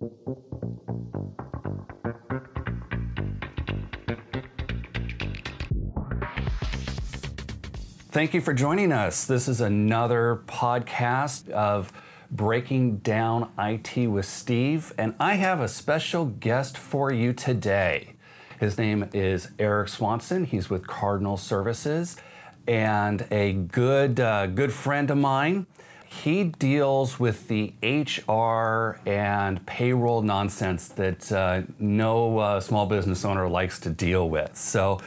Thank you for joining us. This is another podcast of Breaking Down IT with Steve, and I have a special guest for you today. His name is Erik Swanson. He's with Cardinal Services and a good, uh, good friend of mine. He deals with the HR and payroll nonsense that uh, no uh, small business owner likes to deal with. So,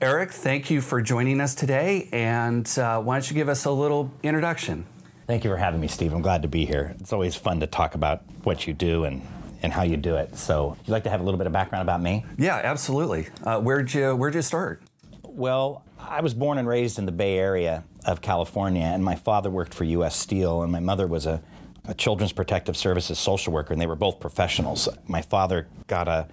Erik, thank you for joining us today. And uh, why don't you give us a little introduction? Thank you for having me, Steve. I'm glad to be here. It's always fun to talk about what you do and, and how you do it. So, you'd you like to have a little bit of background about me? Yeah, absolutely. Uh, where'd you Where'd you start? Well, I was born and raised in the Bay Area of California, and my father worked for U.S. Steel, and my mother was a, a Children's Protective Services social worker, and they were both professionals. My father got a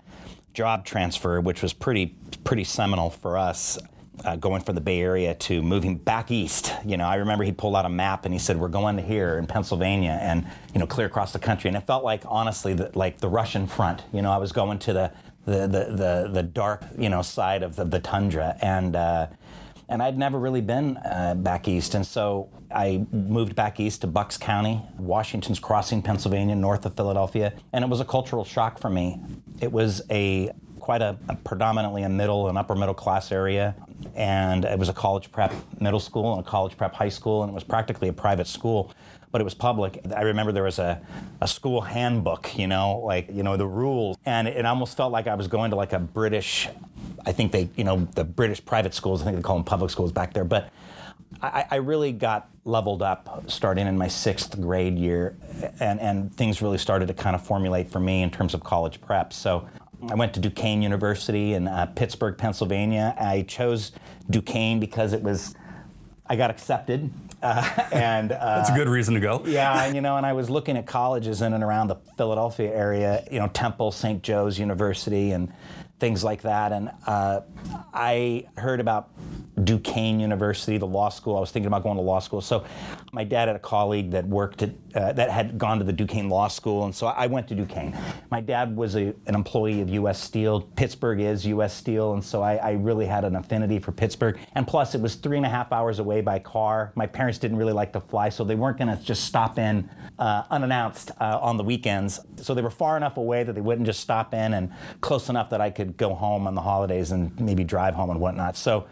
job transfer, which was pretty pretty seminal for us. Uh, going from the Bay Area to moving back east, you know, I remember he pulled out a map and he said, "We're going to here in Pennsylvania, and you know, clear across the country." And it felt like, honestly, the, like the Russian front. You know, I was going to the the the the, the dark, you know, side of the, the tundra, and uh, and I'd never really been uh, back east, and so I moved back east to Bucks County, Washington's Crossing, Pennsylvania, north of Philadelphia, and it was a cultural shock for me. It was a quite a, a, predominantly a middle and upper middle class area, and it was a college prep middle school and a college prep high school, and it was practically a private school, but it was public. I remember there was a, a school handbook, you know, like you know the rules, and it almost felt like I was going to like a British. I think they, you know, the British private schools. I think they call them public schools back there, but. I, I, really got leveled up starting in my sixth grade year, and, and things really started to kind of formulate for me in terms of college prep. So I went to Duquesne University in uh, Pittsburgh, Pennsylvania. I chose Duquesne because it was, I got accepted. Uh, and uh, that's a good reason to go. yeah, and, you know, and I was looking at colleges in and around the Philadelphia area, you know, Temple, St. Joe's University, and things like that. And uh, I heard about Duquesne University, the law school. I was thinking about going to law school. So my dad had a colleague that worked at, uh, that had gone to the Duquesne Law School, and so I went to Duquesne. My dad was a, an employee of U.S. Steel. Pittsburgh is U.S. Steel, and so I, I, really had an affinity for Pittsburgh. And plus, it was three and a half hours away by car. My parents didn't really like to fly, so they weren't going to just stop in uh, unannounced uh, on the weekends. So they were far enough away that they wouldn't just stop in, and close enough that I could go home on the holidays and maybe drive home and whatnot. So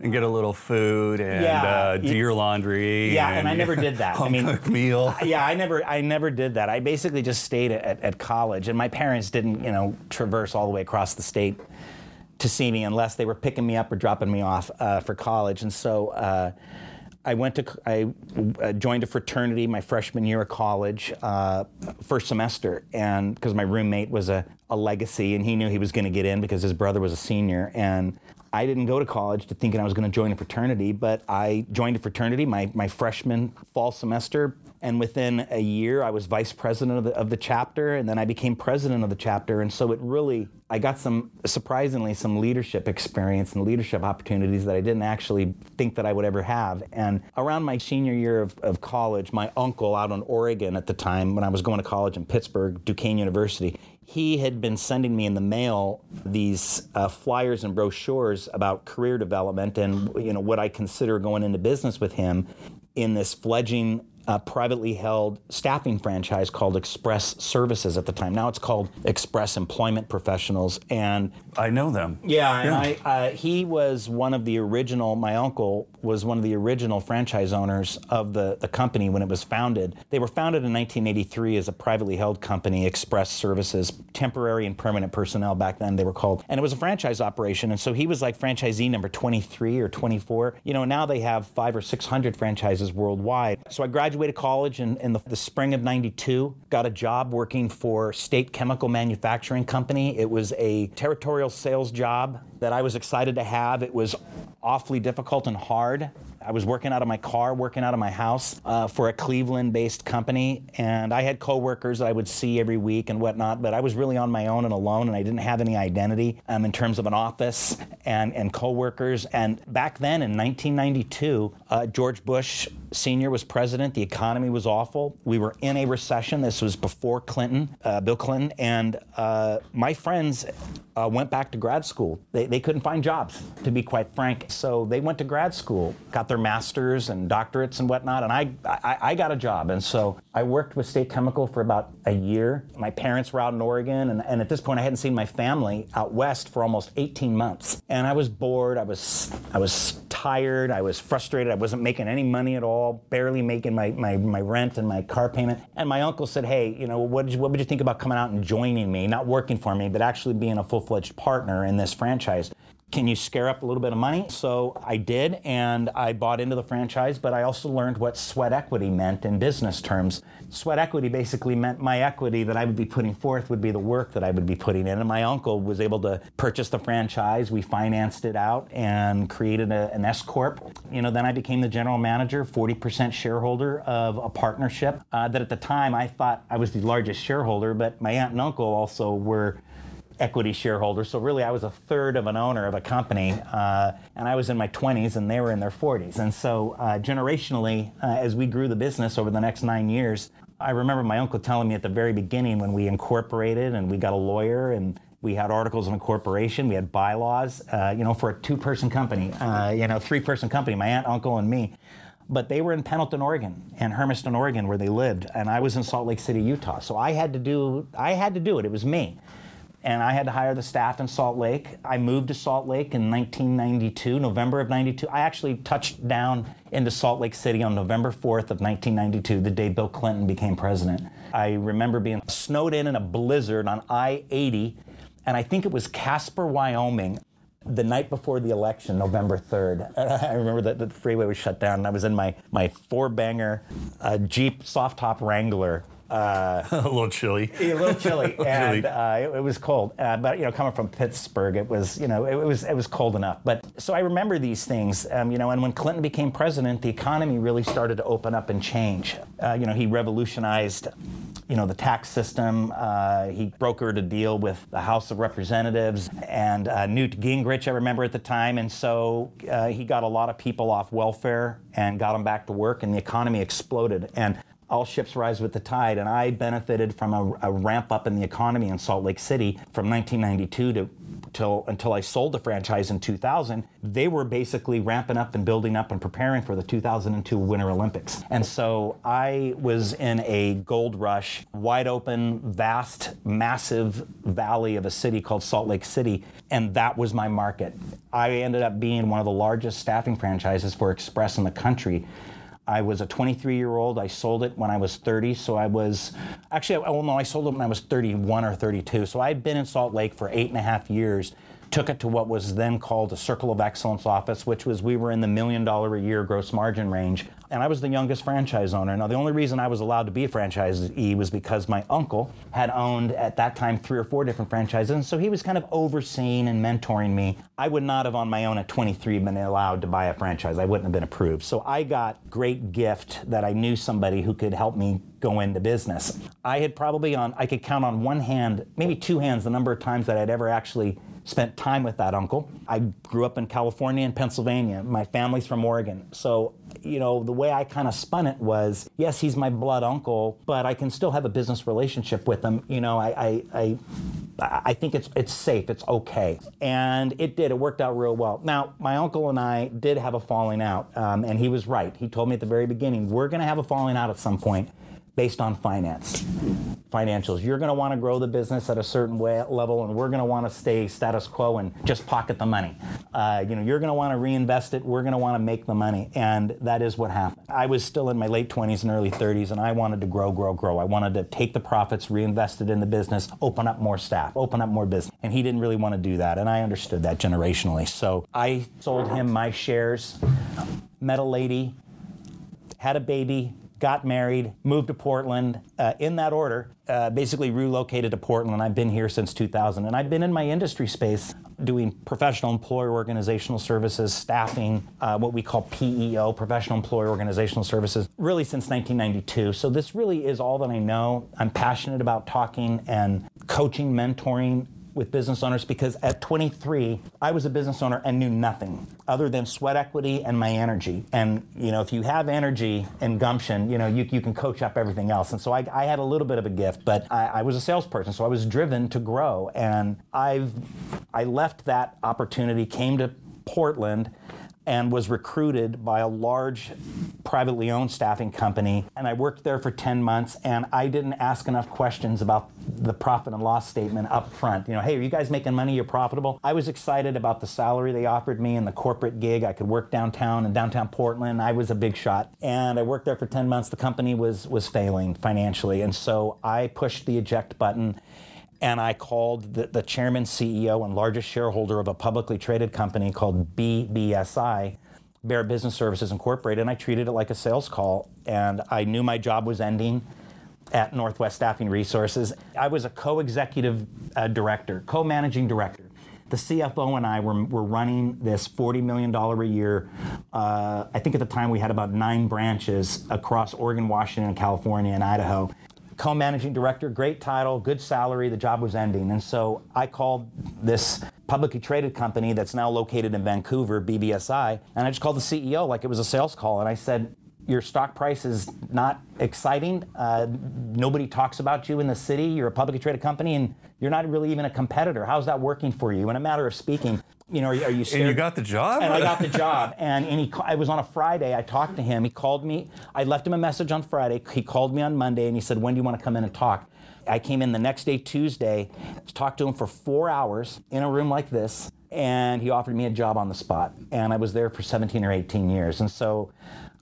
and get a little food and yeah, uh, do your laundry. Yeah, and, and I never did that. Home I mean, cooked meal. Yeah, I never, I never did that. I basically just stayed at, at college, and my parents didn't, you know, traverse all the way across the state to see me unless they were picking me up or dropping me off uh, for college. And so uh, I went to, I uh, joined a fraternity my freshman year of college, uh, first semester, and because my roommate was a, a legacy, and he knew he was going to get in because his brother was a senior, and I didn't go to college to thinking I was going to join a fraternity, but I joined a fraternity my, my freshman fall semester. And within a year, I was vice president of the, of the chapter, and then I became president of the chapter. And so it really, I got some, surprisingly, some leadership experience and leadership opportunities that I didn't actually think that I would ever have. And around my senior year of, of college, my uncle out in Oregon at the time, when I was going to college in Pittsburgh, Duquesne University, he had been sending me in the mail these uh, flyers and brochures about career development and you know what I consider going into business with him in this fledging a privately held staffing franchise called Express Services at the time. Now it's called Express Employment Professionals, and I know them. Yeah, yeah. and I, uh, he was one of the original. My uncle was one of the original franchise owners of the the company when it was founded. They were founded in 1983 as a privately held company, Express Services, temporary and permanent personnel back then they were called, and it was a franchise operation. And so he was like franchisee number 23 or 24. You know, now they have five or six hundred franchises worldwide. So I graduated graduated college in, in the, the, spring of 92, got a job working for State Chemical Manufacturing Company. It was a territorial sales job that I was excited to have. It was awfully difficult and hard. I was working out of my car, working out of my house uh, for a Cleveland based company, and I had coworkers that I would see every week and whatnot, but I was really on my own and alone, and I didn't have any identity um, in terms of an office and, and coworkers. And back then in 1992, uh, George Bush Sr. was president. The economy was awful. We were in a recession. This was before Clinton, uh, Bill Clinton. And uh, my friends uh, went back to grad school. They, they couldn't find jobs, to be quite frank. So they went to grad school, got their masters and doctorates and whatnot. And I, I, I got a job. And so I worked with State Chemical for about a year. My parents were out in Oregon. And, and at this point, I hadn't seen my family out west for almost 18 months. And I was bored. I was, I was tired. I was frustrated. I wasn't making any money at all, barely making my, my, my rent and my car payment. And my uncle said, Hey, you know, what, you, what would you think about coming out and joining me? Not working for me, but actually being a full fledged partner in this franchise can you scare up a little bit of money? So I did, and I bought into the franchise, but I also learned what sweat equity meant in business terms. Sweat equity basically meant my equity that I would be putting forth would be the work that I would be putting in. And my uncle was able to purchase the franchise. We financed it out and created a, an S Corp. You know, then I became the general manager, 40% shareholder of a partnership uh, that at the time I thought I was the largest shareholder, but my aunt and uncle also were equity shareholder. So really, I was a third of an owner of a company, uh, and I was in my 20s, and they were in their 40s. And so, uh, generationally, uh, as we grew the business over the next nine years, I remember my uncle telling me at the very beginning when we incorporated and we got a lawyer and we had articles of incorporation, we had bylaws, uh, you know, for a two-person company, uh, you know, three-person company, my aunt, uncle, and me. But they were in Pendleton, Oregon, and Hermiston, Oregon, where they lived, and I was in Salt Lake City, Utah. So I had to do, I had to do it. It was me and I had to hire the staff in Salt Lake. I moved to Salt Lake in 1992, November of 92. I actually touched down into Salt Lake City on November 4th of 1992, the day Bill Clinton became president. I remember being snowed in in a blizzard on I-80, and I think it was Casper, Wyoming the night before the election, November 3rd, I remember that the freeway was shut down, and I was in my, my four banger uh, Jeep soft top Wrangler uh, a little chilly. A little chilly, and uh, it, it, was cold. Uh, but you know, coming from Pittsburgh, it was you know it, it, was it was cold enough. But so I remember these things. Um, you know, and when Clinton became president, the economy really started to open up and change. Uh, you know, he revolutionized. You know the tax system. Uh, he brokered a deal with the House of Representatives and uh, Newt Gingrich. I remember at the time, and so he got a lot of people off welfare and got them back to work, and the economy exploded. And all ships rise with the tide, and I benefited from a, a, ramp up in the economy in Salt Lake City from 1992 to till until I sold the franchise in 2000. They were basically ramping up and building up and preparing for the 2002 Winter Olympics, and so I was in a gold rush, wide open, vast, massive valley of a city called Salt Lake City, and that was my market. I ended up being one of the largest staffing franchises for Express in the country I was a 23 year old. I sold it when I was 30. So I was actually, well, no, I sold it when I was 31 or 32. So I'd been in Salt Lake for eight and a half years took it to what was then called a Circle of Excellence office, which was we were in the million dollar a year gross margin range. And I was the youngest franchise owner. Now, the only reason I was allowed to be a franchisee was because my uncle had owned at that time three or four different franchises. And so he was kind of overseeing and mentoring me. I would not have on my own at 23 been allowed to buy a franchise. I wouldn't have been approved. So I got great gift that I knew somebody who could help me go into business. I had probably on, I could count on one hand, maybe two hands, the number of times that I'd ever actually spent time with that uncle. I grew up in California and Pennsylvania. My family's from Oregon. So, you know, the way I kind of spun it was yes, he's my blood uncle, but I can still have a business relationship with him. You know, I, I, I I think it's it's safe, it's okay, and it did. It worked out real well. Now, my uncle and I did have a falling out, um, and he was right. He told me at the very beginning, "We're going to have a falling out at some point." based on finance, financials. You're going to want to grow the business at a certain way, level, and we're going to want to stay status quo and just pocket the money. Uh, you know, you're going to want to reinvest it. We're going to want to make the money, and that is what happened. I was still in my late 20s and early 30s, and I wanted to grow, grow, grow. I wanted to take the profits, reinvest it in the business, open up more staff, open up more business, and he didn't really want to do that, and I understood that generationally. So I sold him my shares, met a lady, had a baby, got married, moved to Portland uh, in that order, uh, basically relocated to Portland. I've been here since 2000. And I've been in my industry space doing professional employer organizational services, staffing, uh, what we call PEO, professional employer organizational services, really since 1992. So this really is all that I know. I'm passionate about talking and coaching, mentoring with business owners because at 23, I was a business owner and knew nothing other than sweat equity and my energy. And, you know, if you have energy and gumption, you know, you, you can coach up everything else. And so I, I had a little bit of a gift, but I, I was a salesperson, so I was driven to grow. And I've, I left that opportunity, came to Portland, and was recruited by a large privately owned staffing company. And I worked there for 10 months and I didn't ask enough questions about the profit and loss statement up front. You know, hey, are you guys making money? You're profitable. I was excited about the salary they offered me and the corporate gig. I could work downtown in downtown Portland. I was a big shot. And I worked there for 10 months. The company was was failing financially. And so I pushed the eject button and I called the, the, chairman, CEO, and largest shareholder of a publicly traded company called BBSI, Barrett Business Services Incorporated, and I treated it like a sales call. And I knew my job was ending at Northwest Staffing Resources. I was a co executive uh, director, co managing director. The CFO and I were, were running this $40 million a year. Uh, I think at the time we had about nine branches across Oregon, Washington, California, and Idaho co-managing director, great title, good salary. The job was ending, and so I called this publicly traded company that's now located in Vancouver, BBSI, and I just called the CEO like it was a sales call, and I said. Your stock price is not exciting. Uh, nobody talks about you in the city. You're a publicly traded company, and you're not really even a competitor. How's that working for you? In a matter of speaking, you know, are, are you scared? And you got the job? And I got the job. And, and he, I was on a Friday. I talked to him. He called me. I left him a message on Friday. He called me on Monday and he said, When do you want to come in and talk? I came in the next day, Tuesday, talked to him for four hours in a room like this, and he offered me a job on the spot. And I was there for 17 or 18 years. And so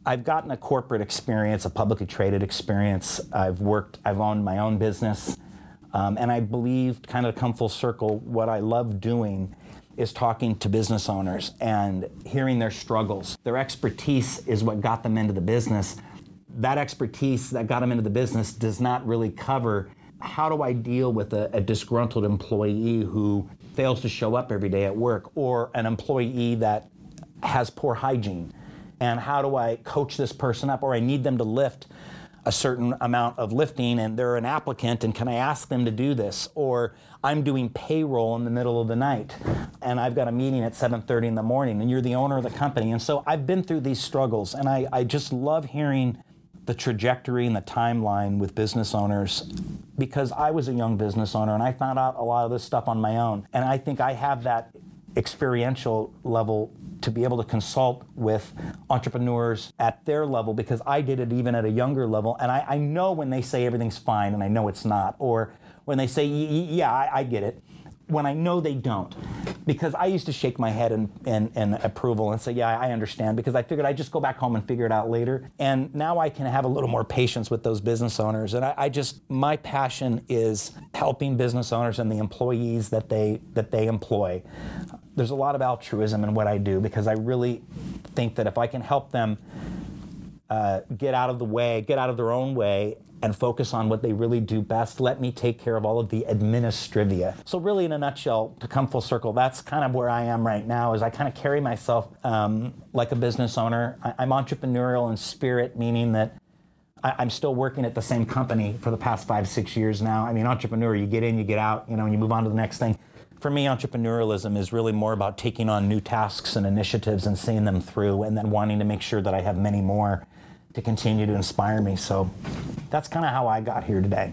I've gotten a corporate experience, a publicly traded experience. I've worked, I've owned my own business. Um, and I believe, kind of come full circle, what I love doing is talking to business owners and hearing their struggles. Their expertise is what got them into the business. That expertise that got them into the business does not really cover how do I deal with a, a disgruntled employee who fails to show up every day at work or an employee that has poor hygiene and how do I coach this person up or I need them to lift a certain amount of lifting and they're an applicant and can I ask them to do this? Or I'm doing payroll in the middle of the night and I've got a meeting at 7:30 in the morning and you're the owner of the company. And so I've been through these struggles and I, I just love hearing the trajectory and the timeline with business owners because I was a young business owner and I found out a lot of this stuff on my own. And I think I have that experiential level to be able to consult with entrepreneurs at their level because I did it even at a younger level. And I, I know when they say everything's fine and I know it's not, or when they say, yeah, I, I get it when I know they don't. Because I used to shake my head in, in, in, approval and say, yeah, I understand, because I figured I'd just go back home and figure it out later. And now I can have a little more patience with those business owners. And I, I just, my passion is helping business owners and the employees that they, that they employ there's a lot of altruism in what I do because I really think that if I can help them uh, get out of the way, get out of their own way, and focus on what they really do best, let me take care of all of the administrivia. So, really, in a nutshell, to come full circle, that's kind of where I am right now. Is I kind of carry myself um, like a business owner. I, I'm entrepreneurial in spirit, meaning that I'm still working at the same company for the past five, six years now. I mean, entrepreneur, you get in, you get out, you know, and you move on to the next thing for me, entrepreneurialism is really more about taking on new tasks and initiatives and seeing them through and then wanting to make sure that I have many more to continue to inspire me. So that's kind of how I got here today.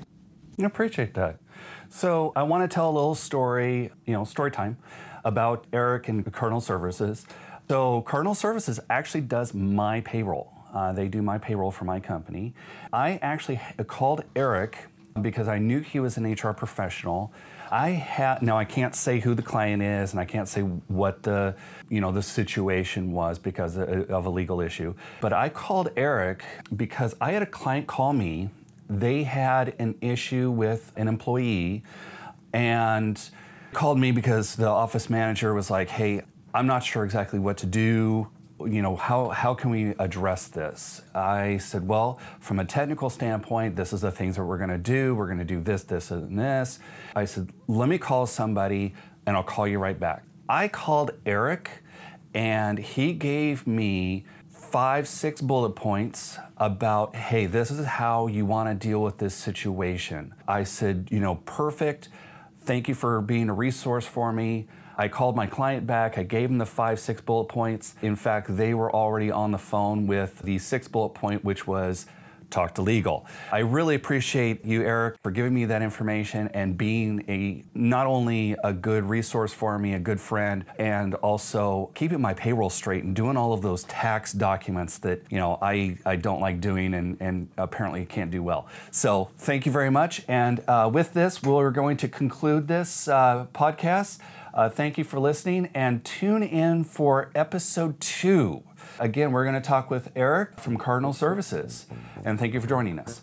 I appreciate that. So I want to tell a little story, you know, story time about Erik and Cardinal Services. So Cardinal Services actually does my payroll. Uh, they do my payroll for my company. I actually called Erik because I knew he was an HR professional I have now I can't say who the client is and I can't say what the you know the situation was because uh, of a legal issue. But I called Erik because I had a client call me. They had an issue with an employee and called me because the office manager was like, "Hey, I'm not sure exactly what to do you know, how, how can we address this? I said, well, from a technical standpoint, this is the things that we're going to do. We're going to do this, this, and this. I said, let me call somebody and I'll call you right back. I called Erik and he gave me five, six bullet points about, hey, this is how you want to deal with this situation. I said, you know, perfect Thank you for being a resource for me. I called my client back. I gave them the five, six bullet points. In fact, they were already on the phone with the six bullet point, which was talk to legal. I really appreciate you, Erik, for giving me that information and being a not only a good resource for me, a good friend, and also keeping my payroll straight and doing all of those tax documents that you know I, I don't like doing and, and apparently can't do well. So thank you very much. And uh, with this, we're going to conclude this uh, podcast. Uh, thank you for listening and tune in for episode two. Again, we're going to talk with Erik from Cardinal Services. And thank you for joining us.